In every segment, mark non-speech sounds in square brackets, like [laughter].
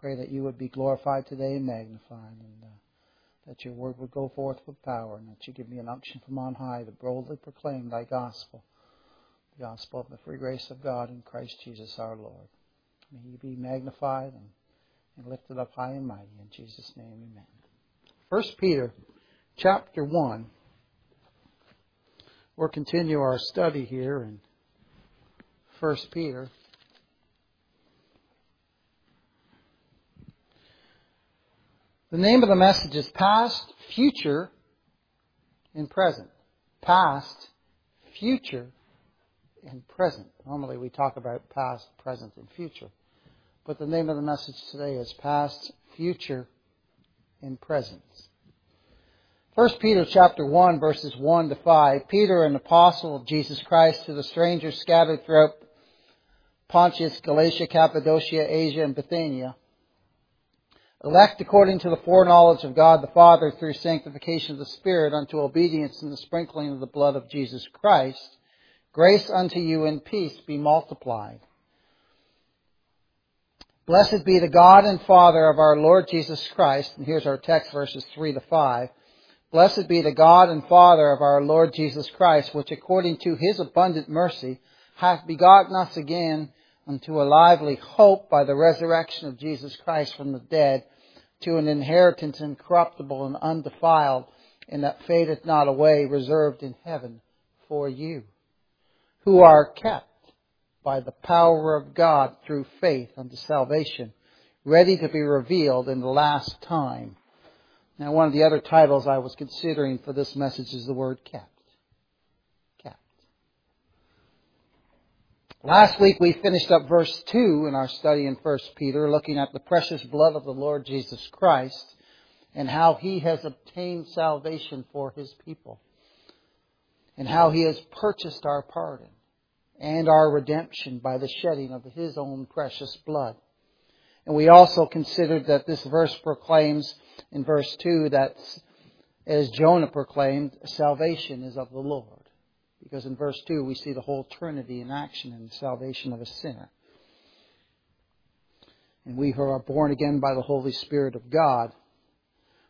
Pray that you would be glorified today and magnified, and uh, that your word would go forth with power, and that you give me an unction from on high to boldly proclaim thy gospel, the gospel of the free grace of God in Christ Jesus our Lord. May you be magnified and, and lifted up high and mighty. In Jesus' name, amen. First Peter chapter 1. We'll continue our study here in First Peter. The name of the message is Past, Future, and Present. Past, Future, and Present. Normally we talk about past, present, and future. But the name of the message today is Past, Future, and Present. 1 Peter chapter 1 verses 1 to 5. Peter, an apostle of Jesus Christ to the strangers scattered throughout Pontus, Galatia, Cappadocia, Asia, and Bithynia elect according to the foreknowledge of God the Father through sanctification of the Spirit unto obedience in the sprinkling of the blood of Jesus Christ, grace unto you and peace be multiplied. Blessed be the God and Father of our Lord Jesus Christ, and here's our text verses 3 to 5. Blessed be the God and Father of our Lord Jesus Christ, which according to his abundant mercy hath begotten us again unto a lively hope by the resurrection of Jesus Christ from the dead, to an inheritance incorruptible and undefiled, and that fadeth not away, reserved in heaven for you, who are kept by the power of God through faith unto salvation, ready to be revealed in the last time. Now, one of the other titles I was considering for this message is the word kept. Last week we finished up verse 2 in our study in 1 Peter, looking at the precious blood of the Lord Jesus Christ and how he has obtained salvation for his people and how he has purchased our pardon and our redemption by the shedding of his own precious blood. And we also considered that this verse proclaims in verse 2 that as Jonah proclaimed, salvation is of the Lord. Because in verse 2, we see the whole Trinity in action in the salvation of a sinner. And we who are born again by the Holy Spirit of God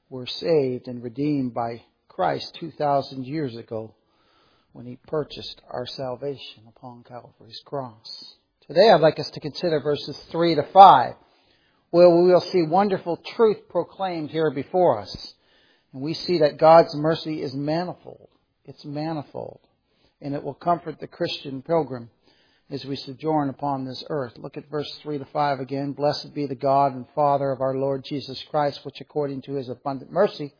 were saved and redeemed by Christ 2,000 years ago when He purchased our salvation upon Calvary's cross. Today I'd like us to consider verses 3 to 5, where we will see wonderful truth proclaimed here before us. And we see that God's mercy is manifold. It's manifold and it will comfort the Christian pilgrim as we sojourn upon this earth. Look at verse 3 to 5 again. Blessed be the God and Father of our Lord Jesus Christ, which according to his abundant mercy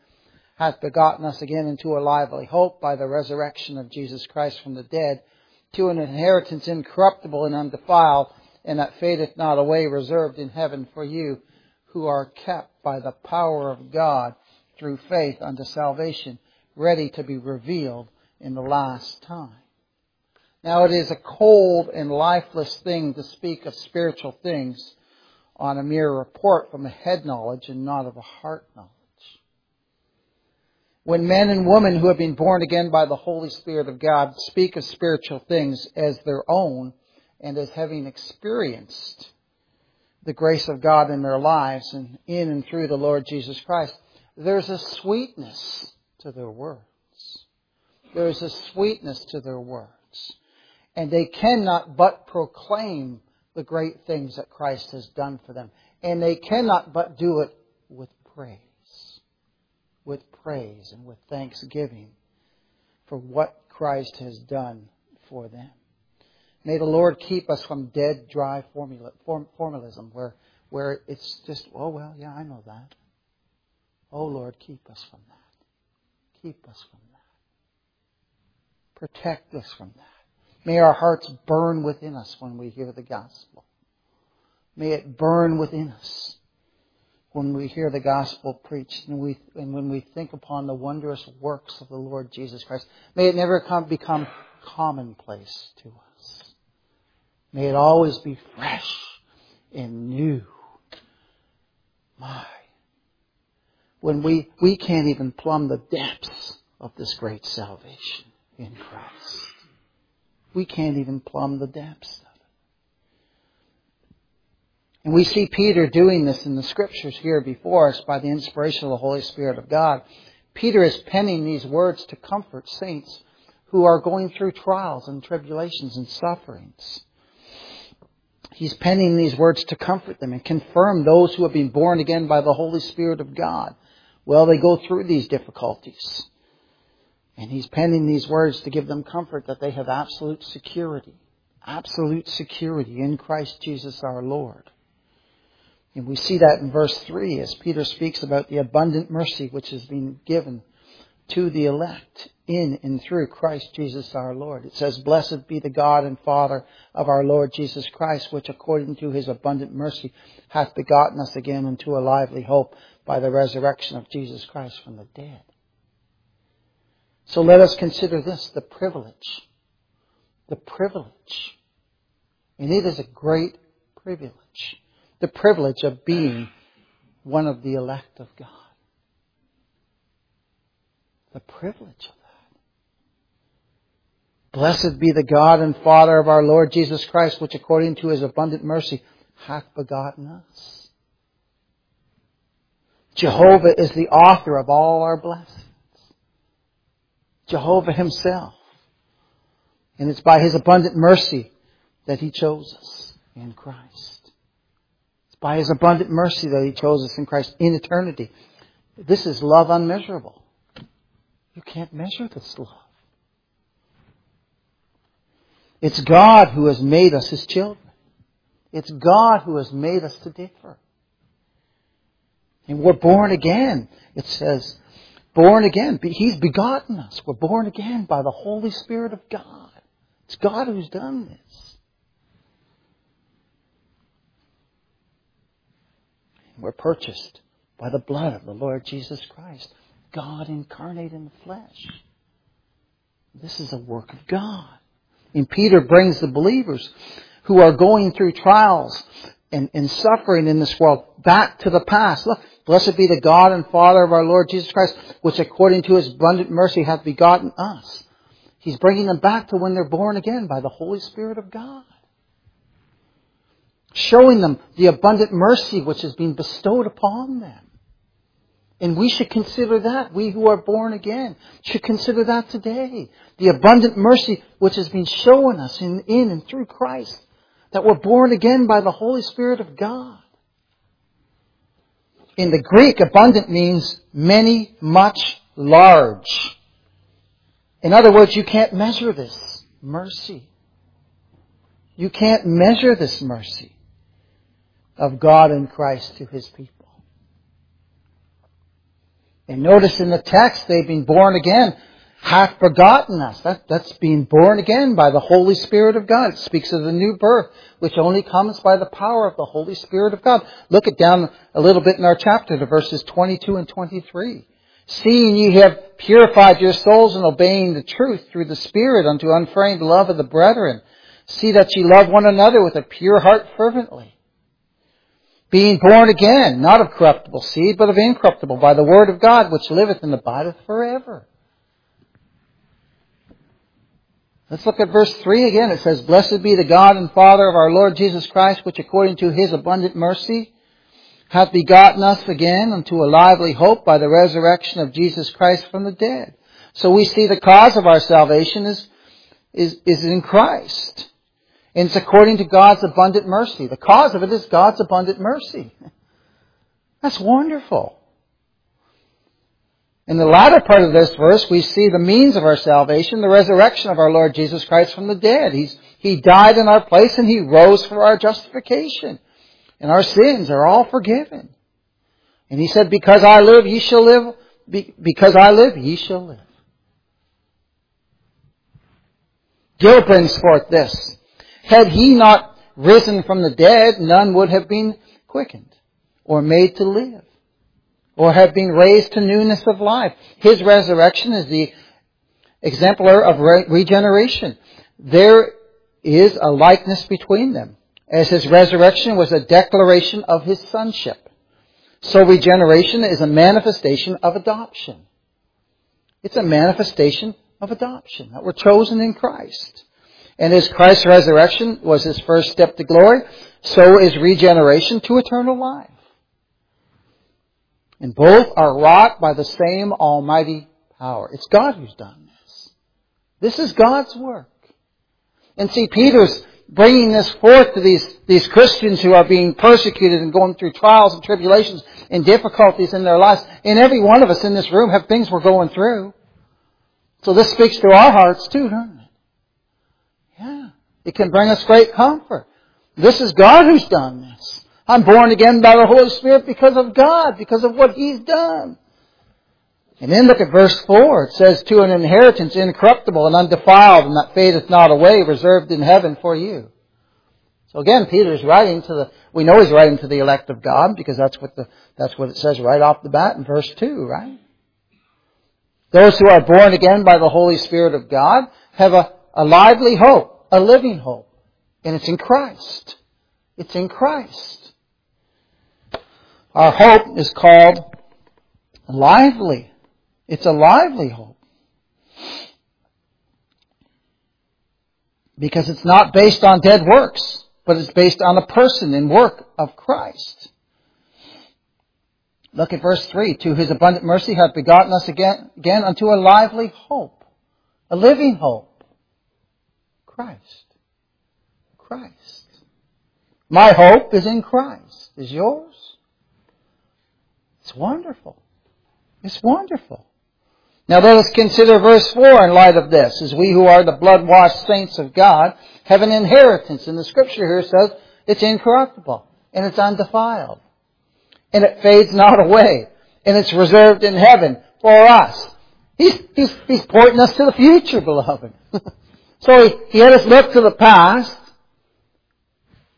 hath begotten us again into a lively hope by the resurrection of Jesus Christ from the dead, to an inheritance incorruptible and undefiled, and that fadeth not away, reserved in heaven for you, who are kept by the power of God through faith unto salvation, ready to be revealed in the last time. Now it is a cold and lifeless thing to speak of spiritual things on a mere report from a head knowledge and not of a heart knowledge. When men and women who have been born again by the Holy Spirit of God speak of spiritual things as their own and as having experienced the grace of God in their lives and in and through the Lord Jesus Christ, there's a sweetness to their words. There is a sweetness to their words. And they cannot but proclaim the great things that Christ has done for them. And they cannot but do it with praise. With praise and with thanksgiving for what Christ has done for them. May the Lord keep us from dead, dry formula, form, formalism where, where it's just, oh, well, yeah, I know that. Oh, Lord, keep us from that. Keep us from that. Protect us from that. May our hearts burn within us when we hear the gospel. May it burn within us when we hear the gospel preached and, we, and when we think upon the wondrous works of the Lord Jesus Christ. May it never come, become commonplace to us. May it always be fresh and new. My. When we, we can't even plumb the depths of this great salvation in Christ. We can't even plumb the depths of it. And we see Peter doing this in the scriptures here before us by the inspiration of the Holy Spirit of God. Peter is penning these words to comfort saints who are going through trials and tribulations and sufferings. He's penning these words to comfort them and confirm those who have been born again by the Holy Spirit of God. Well, they go through these difficulties. And he's penning these words to give them comfort that they have absolute security. Absolute security in Christ Jesus our Lord. And we see that in verse 3 as Peter speaks about the abundant mercy which has been given to the elect in and through Christ Jesus our Lord. It says, Blessed be the God and Father of our Lord Jesus Christ, which according to his abundant mercy hath begotten us again unto a lively hope by the resurrection of Jesus Christ from the dead. So let us consider this the privilege. The privilege. And it is a great privilege. The privilege of being one of the elect of God. The privilege of that. Blessed be the God and Father of our Lord Jesus Christ, which according to his abundant mercy hath begotten us. Jehovah is the author of all our blessings. Jehovah himself. And it's by his abundant mercy that he chose us in Christ. It's by his abundant mercy that he chose us in Christ in eternity. This is love unmeasurable. You can't measure this love. It's God who has made us His children. It's God who has made us to differ. And we're born again. It says, born again. He's begotten us. We're born again by the Holy Spirit of God. It's God who's done this. We're purchased by the blood of the Lord Jesus Christ. God incarnate in the flesh. This is a work of God. And Peter brings the believers who are going through trials and, and suffering in this world back to the past. Look, blessed be the God and Father of our Lord Jesus Christ, which according to his abundant mercy hath begotten us. He's bringing them back to when they're born again by the Holy Spirit of God. Showing them the abundant mercy which has been bestowed upon them. And we should consider that, we who are born again, should consider that today. The abundant mercy which has been shown us in, in and through Christ, that we're born again by the Holy Spirit of God. In the Greek, abundant means many, much, large. In other words, you can't measure this mercy. You can't measure this mercy of God in Christ to His people. And notice in the text, they've been born again, hath begotten us. That, that's being born again by the Holy Spirit of God. It speaks of the new birth, which only comes by the power of the Holy Spirit of God. Look it down a little bit in our chapter to verses 22 and 23. Seeing ye have purified your souls in obeying the truth through the Spirit unto unfeigned love of the brethren, see that ye love one another with a pure heart fervently being born again, not of corruptible seed, but of incorruptible, by the word of God, which liveth and abideth forever. Let's look at verse 3 again. It says, Blessed be the God and Father of our Lord Jesus Christ, which according to his abundant mercy hath begotten us again unto a lively hope by the resurrection of Jesus Christ from the dead. So we see the cause of our salvation is, is, is in Christ. And it's according to God's abundant mercy. The cause of it is God's abundant mercy. [laughs] That's wonderful. In the latter part of this verse, we see the means of our salvation, the resurrection of our Lord Jesus Christ from the dead. He's, he died in our place and He rose for our justification. And our sins are all forgiven. And He said, because I live, ye shall live, because I live, ye shall live. Gill brings forth this. Had he not risen from the dead, none would have been quickened or made to live or have been raised to newness of life. His resurrection is the exemplar of re- regeneration. There is a likeness between them, as his resurrection was a declaration of his sonship. So regeneration is a manifestation of adoption. It's a manifestation of adoption, that we're chosen in Christ. And as Christ's resurrection was his first step to glory, so is regeneration to eternal life. And both are wrought by the same almighty power. It's God who's done this. This is God's work. And see, Peter's bringing this forth to these, these Christians who are being persecuted and going through trials and tribulations and difficulties in their lives. And every one of us in this room have things we're going through. So this speaks to our hearts too, doesn't it? Yeah. It can bring us great comfort. This is God who's done this. I'm born again by the Holy Spirit because of God, because of what He's done. And then look at verse 4. It says, To an inheritance incorruptible and undefiled, and that fadeth not away, reserved in heaven for you. So again, Peter's writing to the, we know he's writing to the elect of God, because that's what the, that's what it says right off the bat in verse 2, right? Those who are born again by the Holy Spirit of God have a, a lively hope, a living hope. And it's in Christ. It's in Christ. Our hope is called lively it's a lively hope. Because it's not based on dead works, but it's based on the person and work of Christ. Look at verse 3. To his abundant mercy hath begotten us again, again unto a lively hope. A living hope. Christ. Christ. My hope is in Christ. Is yours? It's wonderful. It's wonderful. Now let us consider verse 4 in light of this. As we who are the blood-washed saints of God have an inheritance. And the scripture here says it's incorruptible and it's undefiled. And it fades not away. And it's reserved in heaven for us. He's, he's, he's pointing us to the future, beloved. [laughs] so he, he had us look to the past.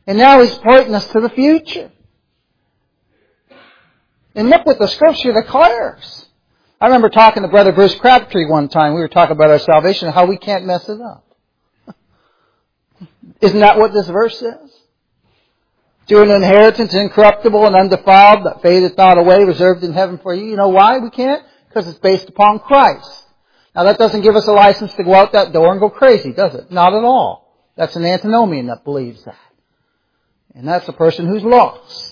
And now he's pointing us to the future. And look what the scripture declares. I remember talking to Brother Bruce Crabtree one time. We were talking about our salvation and how we can't mess it up. [laughs] Isn't that what this verse says? To an inheritance incorruptible and undefiled that fadeth not away, reserved in heaven for you. You know why we can't? Because it's based upon Christ. Now that doesn't give us a license to go out that door and go crazy, does it? Not at all. That's an antinomian that believes that. And that's a person who's lost.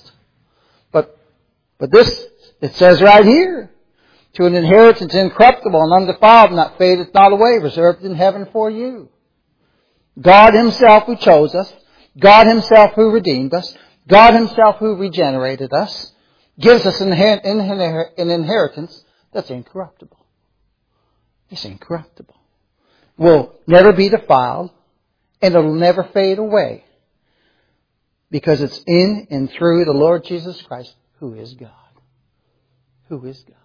But, this, it says right here, to an inheritance incorruptible and undefiled that fadeth not away, reserved in heaven for you. God Himself who chose us, God Himself who redeemed us, God Himself who regenerated us, gives us an inheritance that's incorruptible. It's incorruptible. Will never be defiled, and it'll never fade away. Because it's in and through the Lord Jesus Christ, who is God. Who is God.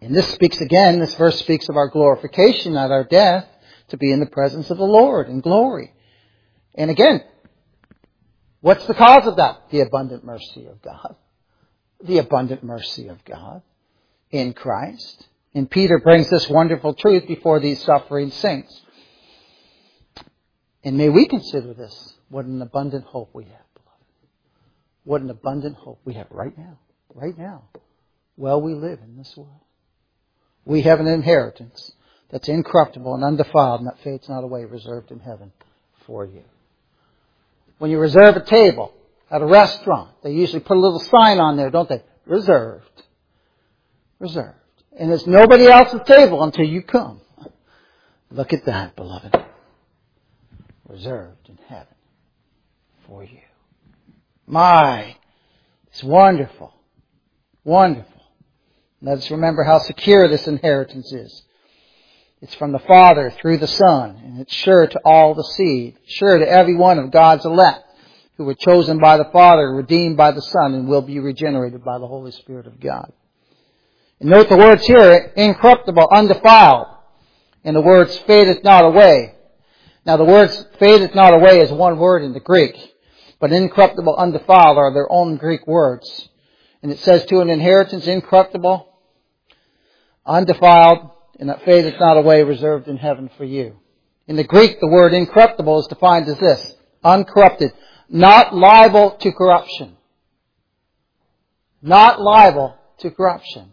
And this speaks again, this verse speaks of our glorification, not our death, to be in the presence of the Lord in glory. And again, what's the cause of that? The abundant mercy of God. The abundant mercy of God in Christ. And Peter brings this wonderful truth before these suffering saints. And may we consider this what an abundant hope we have. What an abundant hope we have right now. Right now. While we live in this world we have an inheritance that's incorruptible and undefiled and that fades not away, reserved in heaven for you. When you reserve a table at a restaurant, they usually put a little sign on there, don't they? Reserved. Reserved. And it's nobody else's table until you come. Look at that, beloved. Reserved in heaven for you. My, it's wonderful. Wonderful. Let us remember how secure this inheritance is. It's from the Father through the Son, and it's sure to all the seed, sure to every one of God's elect who were chosen by the Father, redeemed by the Son, and will be regenerated by the Holy Spirit of God. And note the words here, incorruptible, undefiled, and the words fadeth not away. Now the words fadeth not away is one word in the Greek, but incorruptible, undefiled are their own Greek words. And it says to an inheritance incorruptible, undefiled, and that faith fadeth not away, reserved in heaven for you. In the Greek, the word incorruptible is defined as this, uncorrupted, not liable to corruption. Not liable to corruption.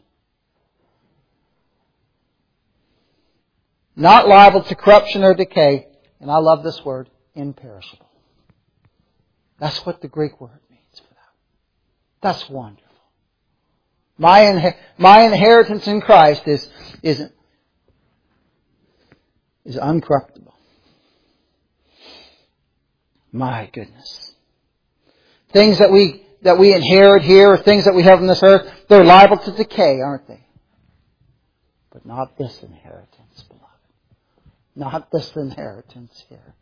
Not liable to corruption or decay, and I love this word, imperishable. That's what the Greek word means for that. That's wonderful. My, my inheritance in Christ is, is, is uncorruptible. My goodness. Things that we, that we inherit here, or things that we have on this earth, they're liable to decay, aren't they? But not this inheritance, beloved. Not this inheritance here.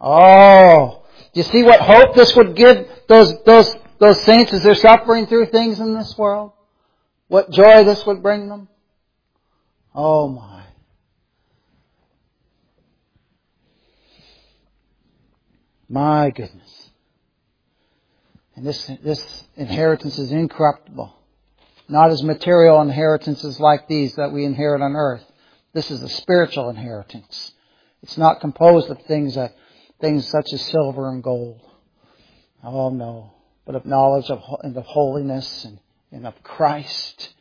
Oh, do you see what hope this would give those, those, those saints as they're suffering through things in this world? What joy this would bring them? Oh my. My goodness. And this, this inheritance is incorruptible. Not as material inheritances like these that we inherit on earth. This is a spiritual inheritance. It's not composed of things that, things such as silver and gold. Oh no. But of knowledge of, and of holiness and, and of Christ.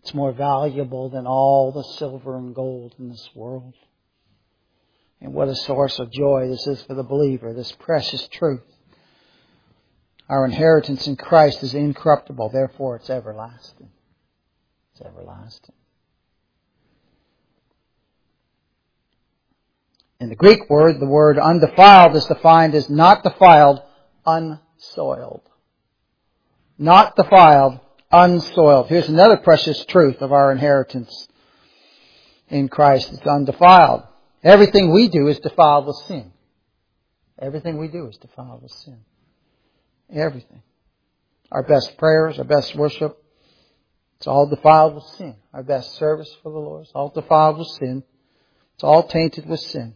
It's more valuable than all the silver and gold in this world. And what a source of joy this is for the believer, this precious truth. Our inheritance in Christ is incorruptible, therefore it's everlasting. It's everlasting. In the Greek word, the word undefiled is defined as not defiled, unsoiled. Not defiled, unsoiled. Here's another precious truth of our inheritance in Christ. It's undefiled. Everything we do is defiled with sin. Everything we do is defiled with sin. Everything. Our best prayers, our best worship, it's all defiled with sin. Our best service for the Lord is all defiled with sin. It's all tainted with sin.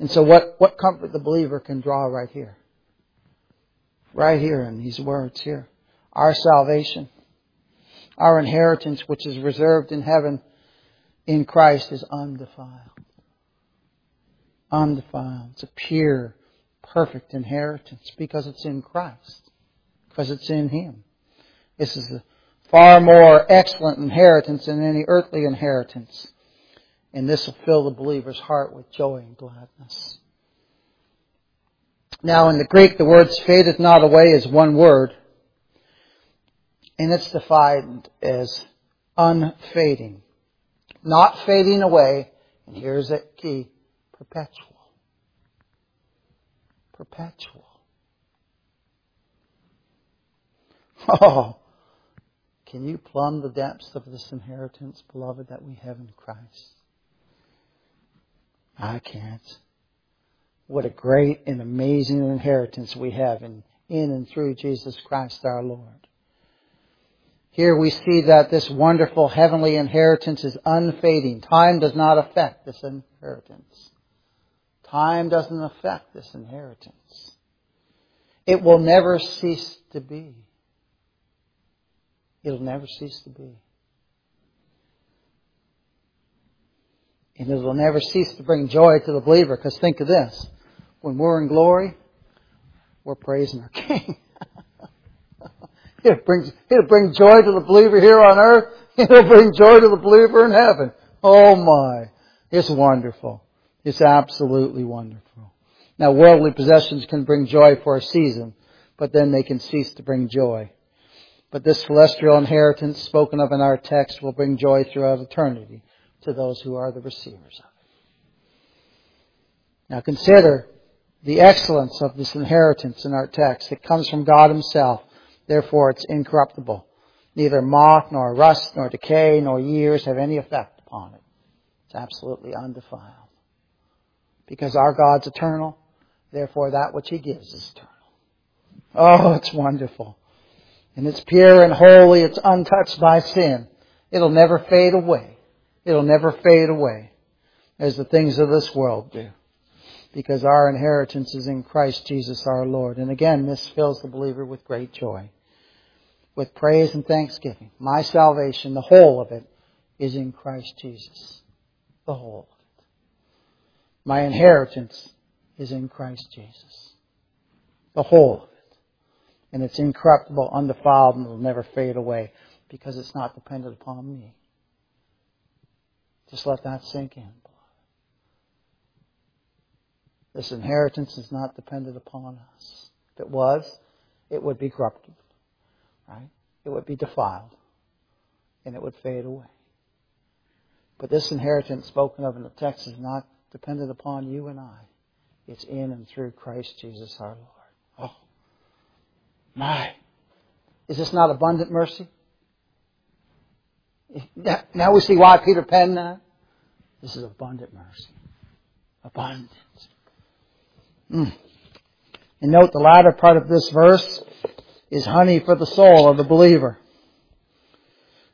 And so what, what comfort the believer can draw right here? Right here in these words here. Our salvation, our inheritance which is reserved in heaven in Christ is undefiled. Undefiled. It's a pure, perfect inheritance because it's in Christ. Because it's in Him. This is a far more excellent inheritance than any earthly inheritance. And this will fill the believer's heart with joy and gladness. Now in the Greek, the word fadeth not away is one word. And it's defined as unfading. Not fading away. And here's the key. Perpetual. Perpetual. [laughs] Oh, can you plumb the depths of this inheritance, beloved, that we have in Christ? I can't. What a great and amazing inheritance we have in, in and through Jesus Christ our Lord. Here we see that this wonderful heavenly inheritance is unfading. Time does not affect this inheritance. Time doesn't affect this inheritance. It will never cease to be. It'll never cease to be. And it will never cease to bring joy to the believer because think of this. When we're in glory, we're praising our [laughs] King. [laughs] it brings, it'll bring joy to the believer here on earth. [laughs] It'll bring joy to the believer in heaven. Oh my. It's wonderful. It's absolutely wonderful. Now worldly possessions can bring joy for a season, but then they can cease to bring joy. But this celestial inheritance spoken of in our text will bring joy throughout eternity to those who are the receivers of it. Now consider the excellence of this inheritance in our text. It comes from God Himself. Therefore it's incorruptible. Neither moth nor rust nor decay nor years have any effect upon it. It's absolutely undefiled. Because our God's eternal, therefore that which He gives is eternal. Oh, it's wonderful and it's pure and holy. It's untouched by sin. It'll never fade away. It'll never fade away as the things of this world do. Because our inheritance is in Christ Jesus our Lord. And again, this fills the believer with great joy. With praise and thanksgiving. My salvation, the whole of it, is in Christ Jesus. The whole of it. My inheritance is in Christ Jesus. The whole of it. and it's incorruptible, undefiled, and will never fade away because it's not dependent upon me. Just let that sink in. This inheritance is not dependent upon us. If it was, it would be corrupted. Right? It would be defiled. And it would fade away. But this inheritance spoken of in the text is not dependent upon you and I. It's in and through Christ Jesus our Lord. Oh, my. Is this not abundant mercy? Now we see why Peter penned that. This is abundant mercy. Abundant. Mm. And note the latter part of this verse is honey for the soul of the believer.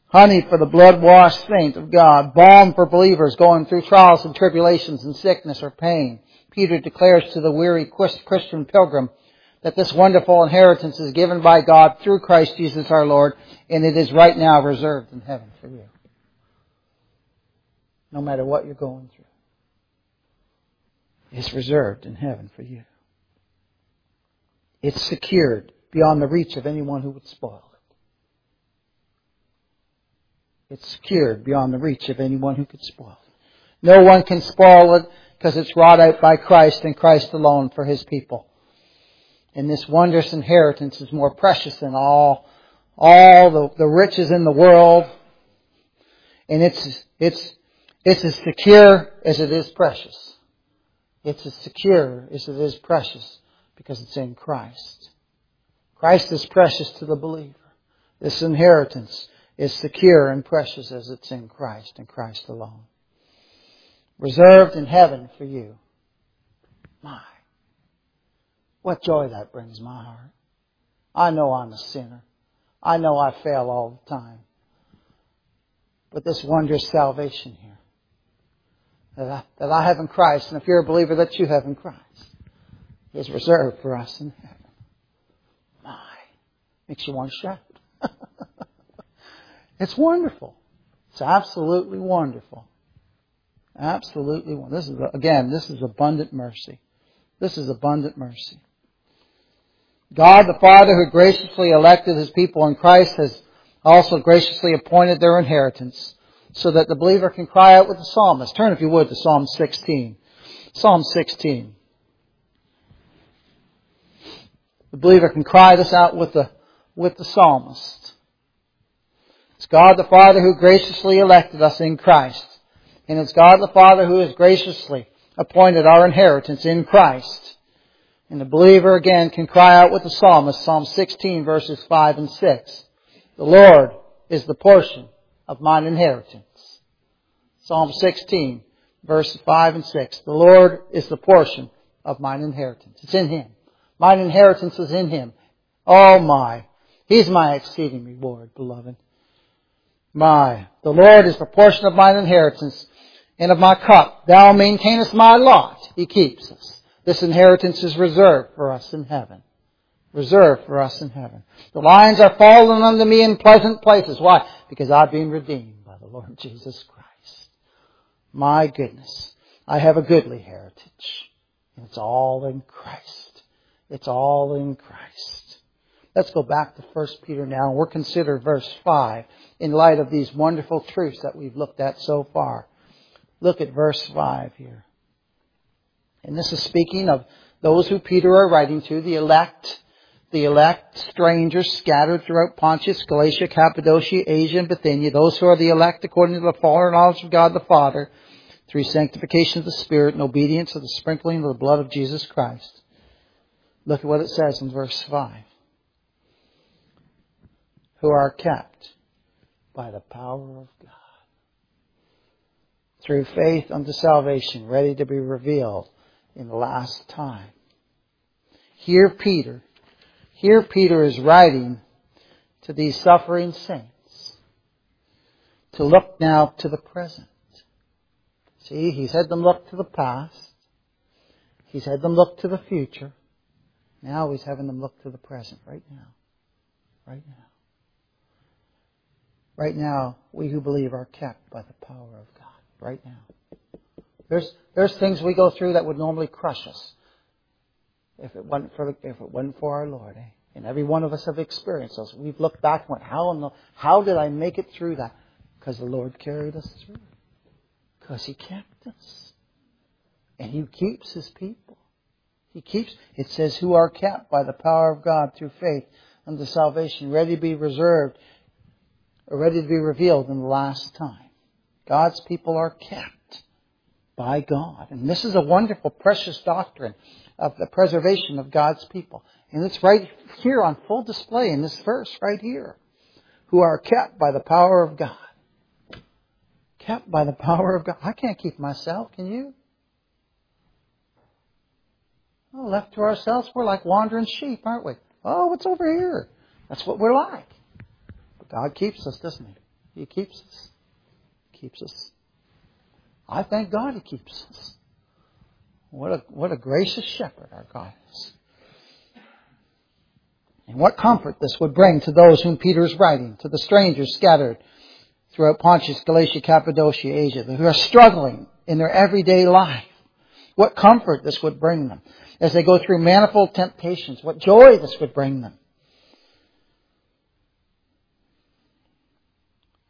Honey for the blood washed saint of God. Balm for believers going through trials and tribulations and sickness or pain. Peter declares to the weary Christian pilgrim that this wonderful inheritance is given by God through Christ Jesus our Lord, and it is right now reserved in heaven for you. No matter what you're going through, it's reserved in heaven for you. It's secured beyond the reach of anyone who would spoil it. It's secured beyond the reach of anyone who could spoil it. No one can spoil it because it's wrought out by Christ and Christ alone for His people. And this wondrous inheritance is more precious than all, all the, the riches in the world. And it's, it's, it's as secure as it is precious. It's as secure as it is precious because it's in Christ. Christ is precious to the believer. This inheritance is secure and precious as it's in Christ and Christ alone reserved in heaven for you. My, what joy that brings my heart. I know I'm a sinner. I know I fail all the time. But this wondrous salvation here that I, that I have in Christ, and if you're a believer that you have in Christ, is reserved for us in heaven. My, makes you want to shout. [laughs] it's wonderful. It's absolutely wonderful. Absolutely wonderful. This is, again, this is abundant mercy. This is abundant mercy. God the Father who graciously elected His people in Christ has also graciously appointed their inheritance so that the believer can cry out with the psalmist. Turn if you would to Psalm 16. Psalm 16. The believer can cry this out with the, with the psalmist. It's God the Father who graciously elected us in Christ and it's God the Father who has graciously appointed our inheritance in Christ. And the believer again can cry out with the psalmist, Psalm 16 verses 5 and 6. The Lord is the portion of mine inheritance. Psalm 16 verses 5 and 6. The Lord is the portion of mine inheritance. It's in Him. Mine inheritance is in Him. Oh my. He's my exceeding reward, beloved. My. The Lord is the portion of mine inheritance and of my cup. Thou maintainest my lot. He keeps us. This inheritance is reserved for us in heaven. Reserved for us in heaven. The lions are fallen unto me in pleasant places. Why? Because I've been redeemed by the Lord Jesus Christ. My goodness. I have a goodly heritage. It's all in Christ. It's all in Christ. Let's go back to 1 Peter now. And we'll consider verse 5 in light of these wonderful truths that we've looked at so far. Look at verse 5 here. And this is speaking of those who Peter are writing to, the elect, the elect strangers scattered throughout Pontus, Galatia, Cappadocia, Asia, and Bithynia, those who are the elect according to the full knowledge of God the Father, through sanctification of the Spirit and obedience of the sprinkling of the blood of Jesus Christ. Look at what it says in verse 5. Who are kept by the power of God through faith unto salvation, ready to be revealed in the last time. Here Peter, here Peter is writing to these suffering saints to look now to the present. See, he's had them look to the past. He's had them look to the future. Now he's having them look to the present right now. Right now. Right now, we who believe are kept by the power of God right now. There's, there's things we go through that would normally crush us if it wasn't for, if it wasn't for our Lord. Eh? And every one of us have experienced those. We've looked back and went, how, the, how did I make it through that? Because the Lord carried us through. Because He kept us. And He keeps His people. He keeps, it says, who are kept by the power of God through faith unto salvation, ready to be reserved, or ready to be revealed in the last time. God's people are kept by God. And this is a wonderful, precious doctrine of the preservation of God's people. And it's right here on full display in this verse right here. Who are kept by the power of God. Kept by the power of God. I can't keep myself, can you? Well, left to ourselves, we're like wandering sheep, aren't we? Oh, what's over here? That's what we're like. But God keeps us, doesn't He? He keeps us. keeps us. I thank God He keeps us. What a, what a gracious shepherd our God is. And what comfort this would bring to those whom Peter is writing, to the strangers scattered throughout Pontus, Galatia, Cappadocia, Asia, who are struggling in their everyday life. What comfort this would bring them as they go through manifold temptations. What joy this would bring them.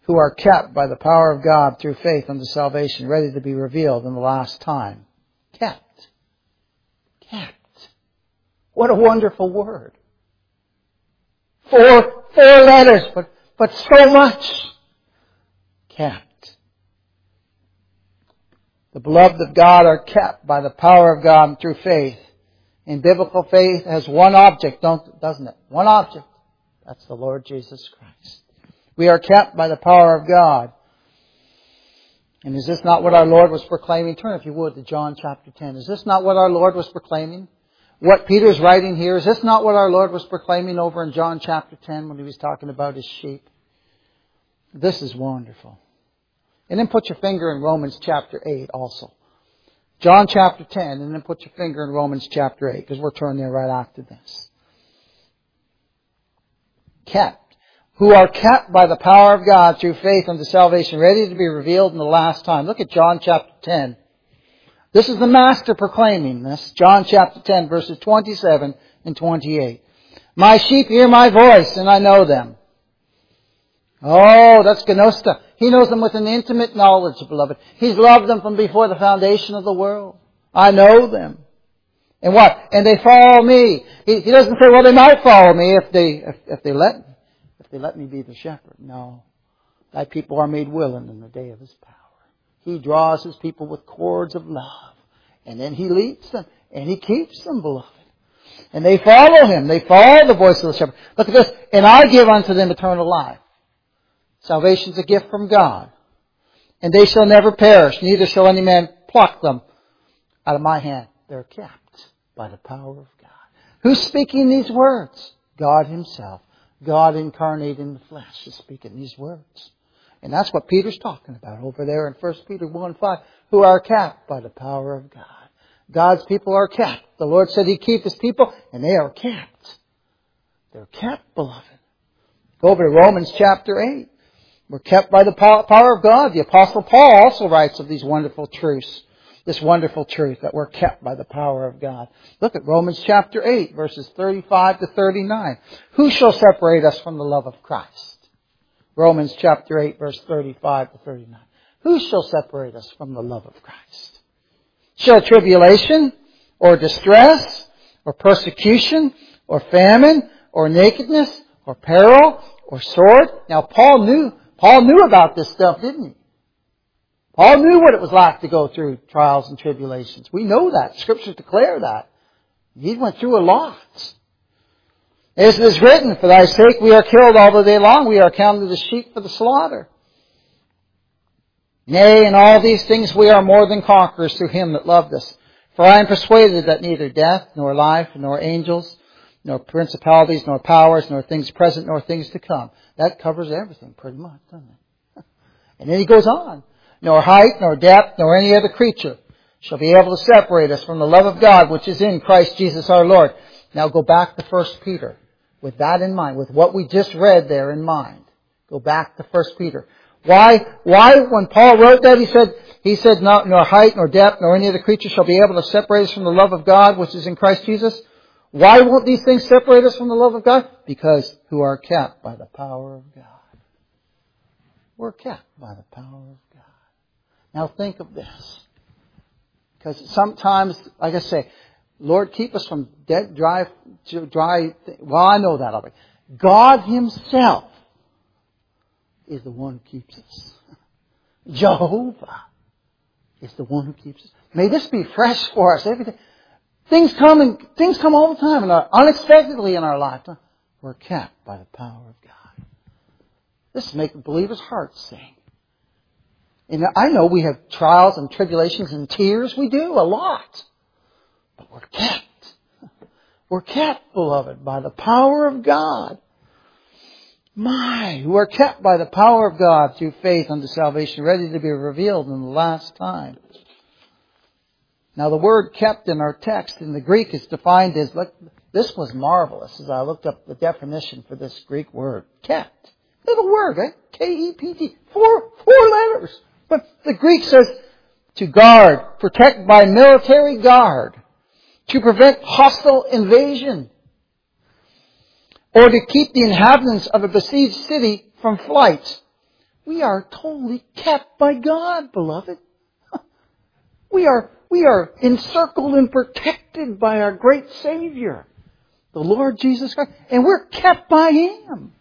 Who are kept by the power of God through faith unto salvation, ready to be revealed in the last time. Kept. Kept. What a wonderful word. Four, four letters, but, but so much kept. The beloved of God are kept by the power of God through faith. And biblical faith has one object, don't doesn't it? One object. That's the Lord Jesus Christ. We are kept by the power of God. And is this not what our Lord was proclaiming? Turn, if you would, to John chapter 10. Is this not what our Lord was proclaiming? what Peter's writing here, is this not what our Lord was proclaiming over in John chapter 10 when he was talking about his sheep? This is wonderful. And then put your finger in Romans chapter 8 also. John chapter 10, and then put your finger in Romans chapter 8, because we're turning there right after this. Kept. Who are kept by the power of God through faith unto salvation, ready to be revealed in the last time. Look at John chapter 10. This is the Master proclaiming this. John chapter 10 verses 27 and 28. My sheep hear my voice and I know them. Oh, that's Gnosta. He knows them with an intimate knowledge, beloved. He's loved them from before the foundation of the world. I know them. And what? And they follow me. He, he doesn't say, well, they might follow me if they, if, if they let. If they let me be the shepherd. No. Thy people are made willing in the day of his power. He draws his people with cords of love. And then he leads them. And he keeps them, beloved. And they follow him. They follow the voice of the shepherd. Look at this. And I give unto them eternal life. Salvation is a gift from God. And they shall never perish, neither shall any man pluck them out of my hand. They're kept by the power of God. Who's speaking these words? God himself. God incarnate in the flesh is speaking these words. And that's what Peter's talking about over there in 1 Peter 1 5, who are kept by the power of God. God's people are kept. The Lord said He'd keep His people, and they are kept. They're kept, beloved. Go over to Romans chapter 8. We're kept by the power of God. The Apostle Paul also writes of these wonderful truths. This wonderful truth that we're kept by the power of God. Look at Romans chapter 8, verses 35 to 39. Who shall separate us from the love of Christ? Romans chapter 8 verse 35 to 39. Who shall separate us from the love of Christ? Shall tribulation or distress or persecution or famine or nakedness or peril or sword? Now Paul knew, Paul knew about this stuff, didn't he? Paul knew what it was like to go through trials and tribulations. We know that. Scriptures declare that. He went through a lot. As it is written, For thy sake we are killed all the day long, we are counted as sheep for the slaughter. Nay, in all these things we are more than conquerors through him that loved us. For I am persuaded that neither death, nor life, nor angels, nor principalities, nor powers, nor things present, nor things to come. That covers everything pretty much, doesn't it? [laughs] And then he goes on. Nor height, nor depth, nor any other creature shall be able to separate us from the love of God which is in Christ Jesus our Lord. Now go back to 1 Peter with that in mind, with what we just read there in mind. Go back to 1 Peter. Why, why, when Paul wrote that, he said, he said, nor height, nor depth, nor any other creature shall be able to separate us from the love of God, which is in Christ Jesus. Why won't these things separate us from the love of God? Because who are kept by the power of God. We're kept by the power of God. Now think of this. Because sometimes, like I say, Lord, keep us from dead, dry, dry. Well, I know that already. God Himself is the one who keeps us. Jehovah is the one who keeps us. May this be fresh for us every day. Things come and things come all the time and unexpectedly in our lifetime. We're kept by the power of God. This makes believers' hearts sing. And I know we have trials and tribulations and tears. We do a lot. But we're kept. We're kept, beloved, by the power of God. My, who are kept by the power of God through faith unto salvation, ready to be revealed in the last time. Now the word kept in our text in the Greek is defined as, look, this was marvelous as I looked up the definition for this Greek word. Kept. Little word, eh? right? K-E-P-T. Four, four letters. But the Greek says to guard, protect by military guard, to prevent hostile invasion, or to keep the inhabitants of a besieged city from flight. We are totally kept by God, beloved. [laughs] We are, we are encircled and protected by our great Savior, the Lord Jesus Christ, and we're kept by Him.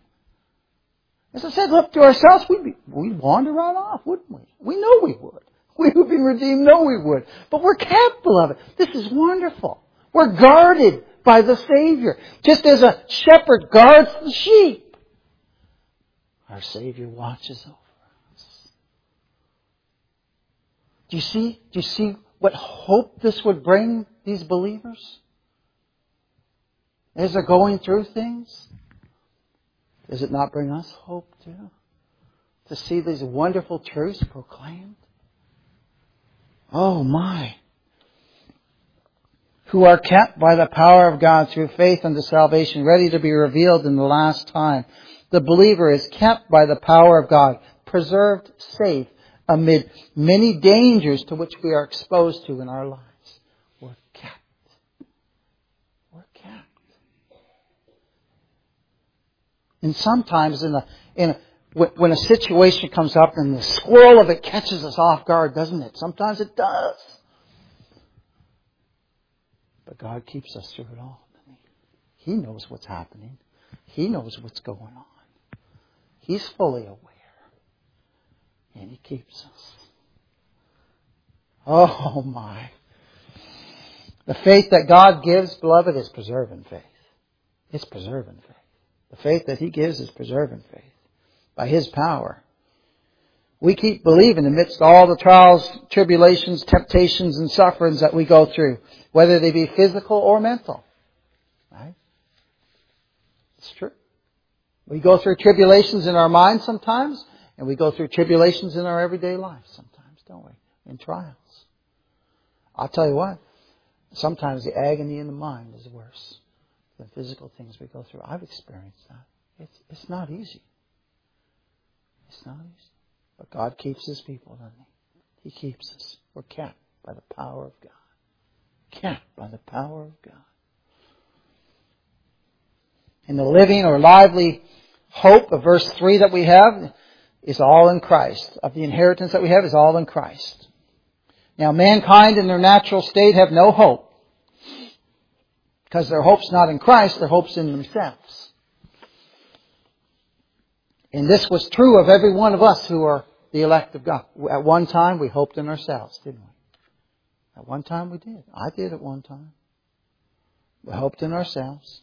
As I said, look to ourselves, we'd, be, we'd wander right off, wouldn't we? We know we would. [laughs] We who've been redeemed know we would. But we're kept, beloved. This is wonderful. We're guarded by the Savior. Just as a shepherd guards the sheep, our Savior watches over us. Do you see? Do you see what hope this would bring these believers? As they're going through things? Does it not bring us hope too? To see these wonderful truths proclaimed? Oh my. Who are kept by the power of God through faith unto salvation, ready to be revealed in the last time. The believer is kept by the power of God, preserved safe amid many dangers to which we are exposed to in our lives. We're kept. We're kept. And sometimes in a, in a, when a situation comes up and the swirl of it catches us off guard, doesn't it? Sometimes it does. But God keeps us through it all. He knows what's happening. He knows what's going on. He's fully aware. And He keeps us. Oh my. The faith that God gives, beloved, is preserving faith. It's preserving faith. The faith that He gives is preserving faith by His power. We keep believing amidst all the trials, tribulations, temptations, and sufferings that we go through, whether they be physical or mental. Right? It's true. We go through tribulations in our mind sometimes, and we go through tribulations in our everyday life sometimes, don't we? In trials. I'll tell you what, sometimes the agony in the mind is worse than physical things we go through. I've experienced that. It's, it's not easy. It's not easy. But God keeps His people, doesn't He? He keeps us. We're kept by the power of God. Kept by the power of God. And the living or lively hope of verse 3 that we have is all in Christ. Of the inheritance that we have is all in Christ. Now mankind in their natural state have no hope. Because their hope's not in Christ, their hope's in themselves. And this was true of every one of us who are the elect of God. At one time, we hoped in ourselves, didn't we? At one time, we did. I did at one time. We hoped in ourselves.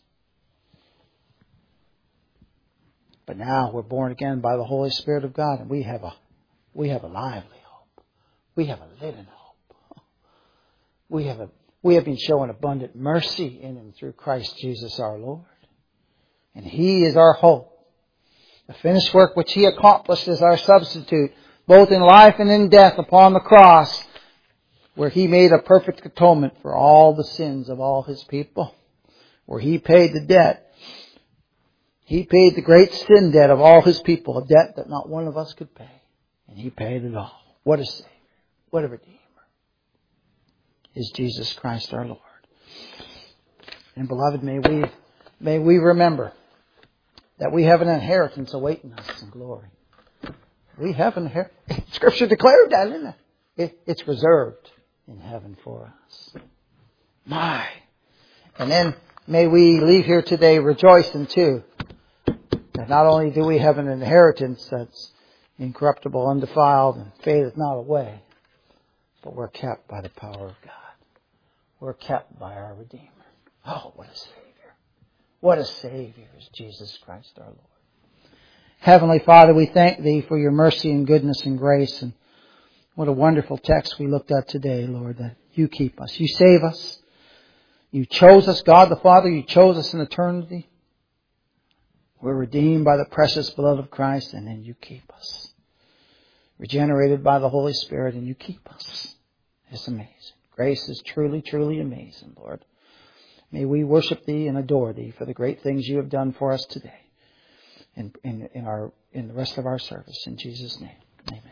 But now we're born again by the Holy Spirit of God, and we have a we have a lively hope. We have a living hope. We have a we have been shown abundant mercy in and through Christ Jesus our Lord. And He is our hope. The finished work which He accomplished as our substitute, both in life and in death upon the cross, where He made a perfect atonement for all the sins of all His people, where He paid the debt. He paid the great sin debt of all His people, a debt that not one of us could pay. And He paid it all. What a Savior. What a Redeemer. Is Jesus Christ our Lord. And beloved, may we, may we remember that we have an inheritance awaiting us in glory. We have an inheritance. [laughs] Scripture declared that, isn't it? it? It's reserved in heaven for us. My, And then may we leave here today rejoicing too that not only do we have an inheritance that's incorruptible, undefiled, and fadeth not away, but we're kept by the power of God. We're kept by our Redeemer. Oh, what a Savior. What a Savior is Jesus Christ our Lord. Heavenly Father, we thank Thee for your mercy and goodness and grace. And what a wonderful text we looked at today, Lord, that you keep us. You save us. You chose us, God the Father. You chose us in eternity. We're redeemed by the precious blood of Christ, and then you keep us. Regenerated by the Holy Spirit, and you keep us. It's amazing. Grace is truly, truly amazing, Lord. May we worship Thee and adore Thee for the great things you have done for us today in, in, in, our, in the rest of our service. In Jesus' name.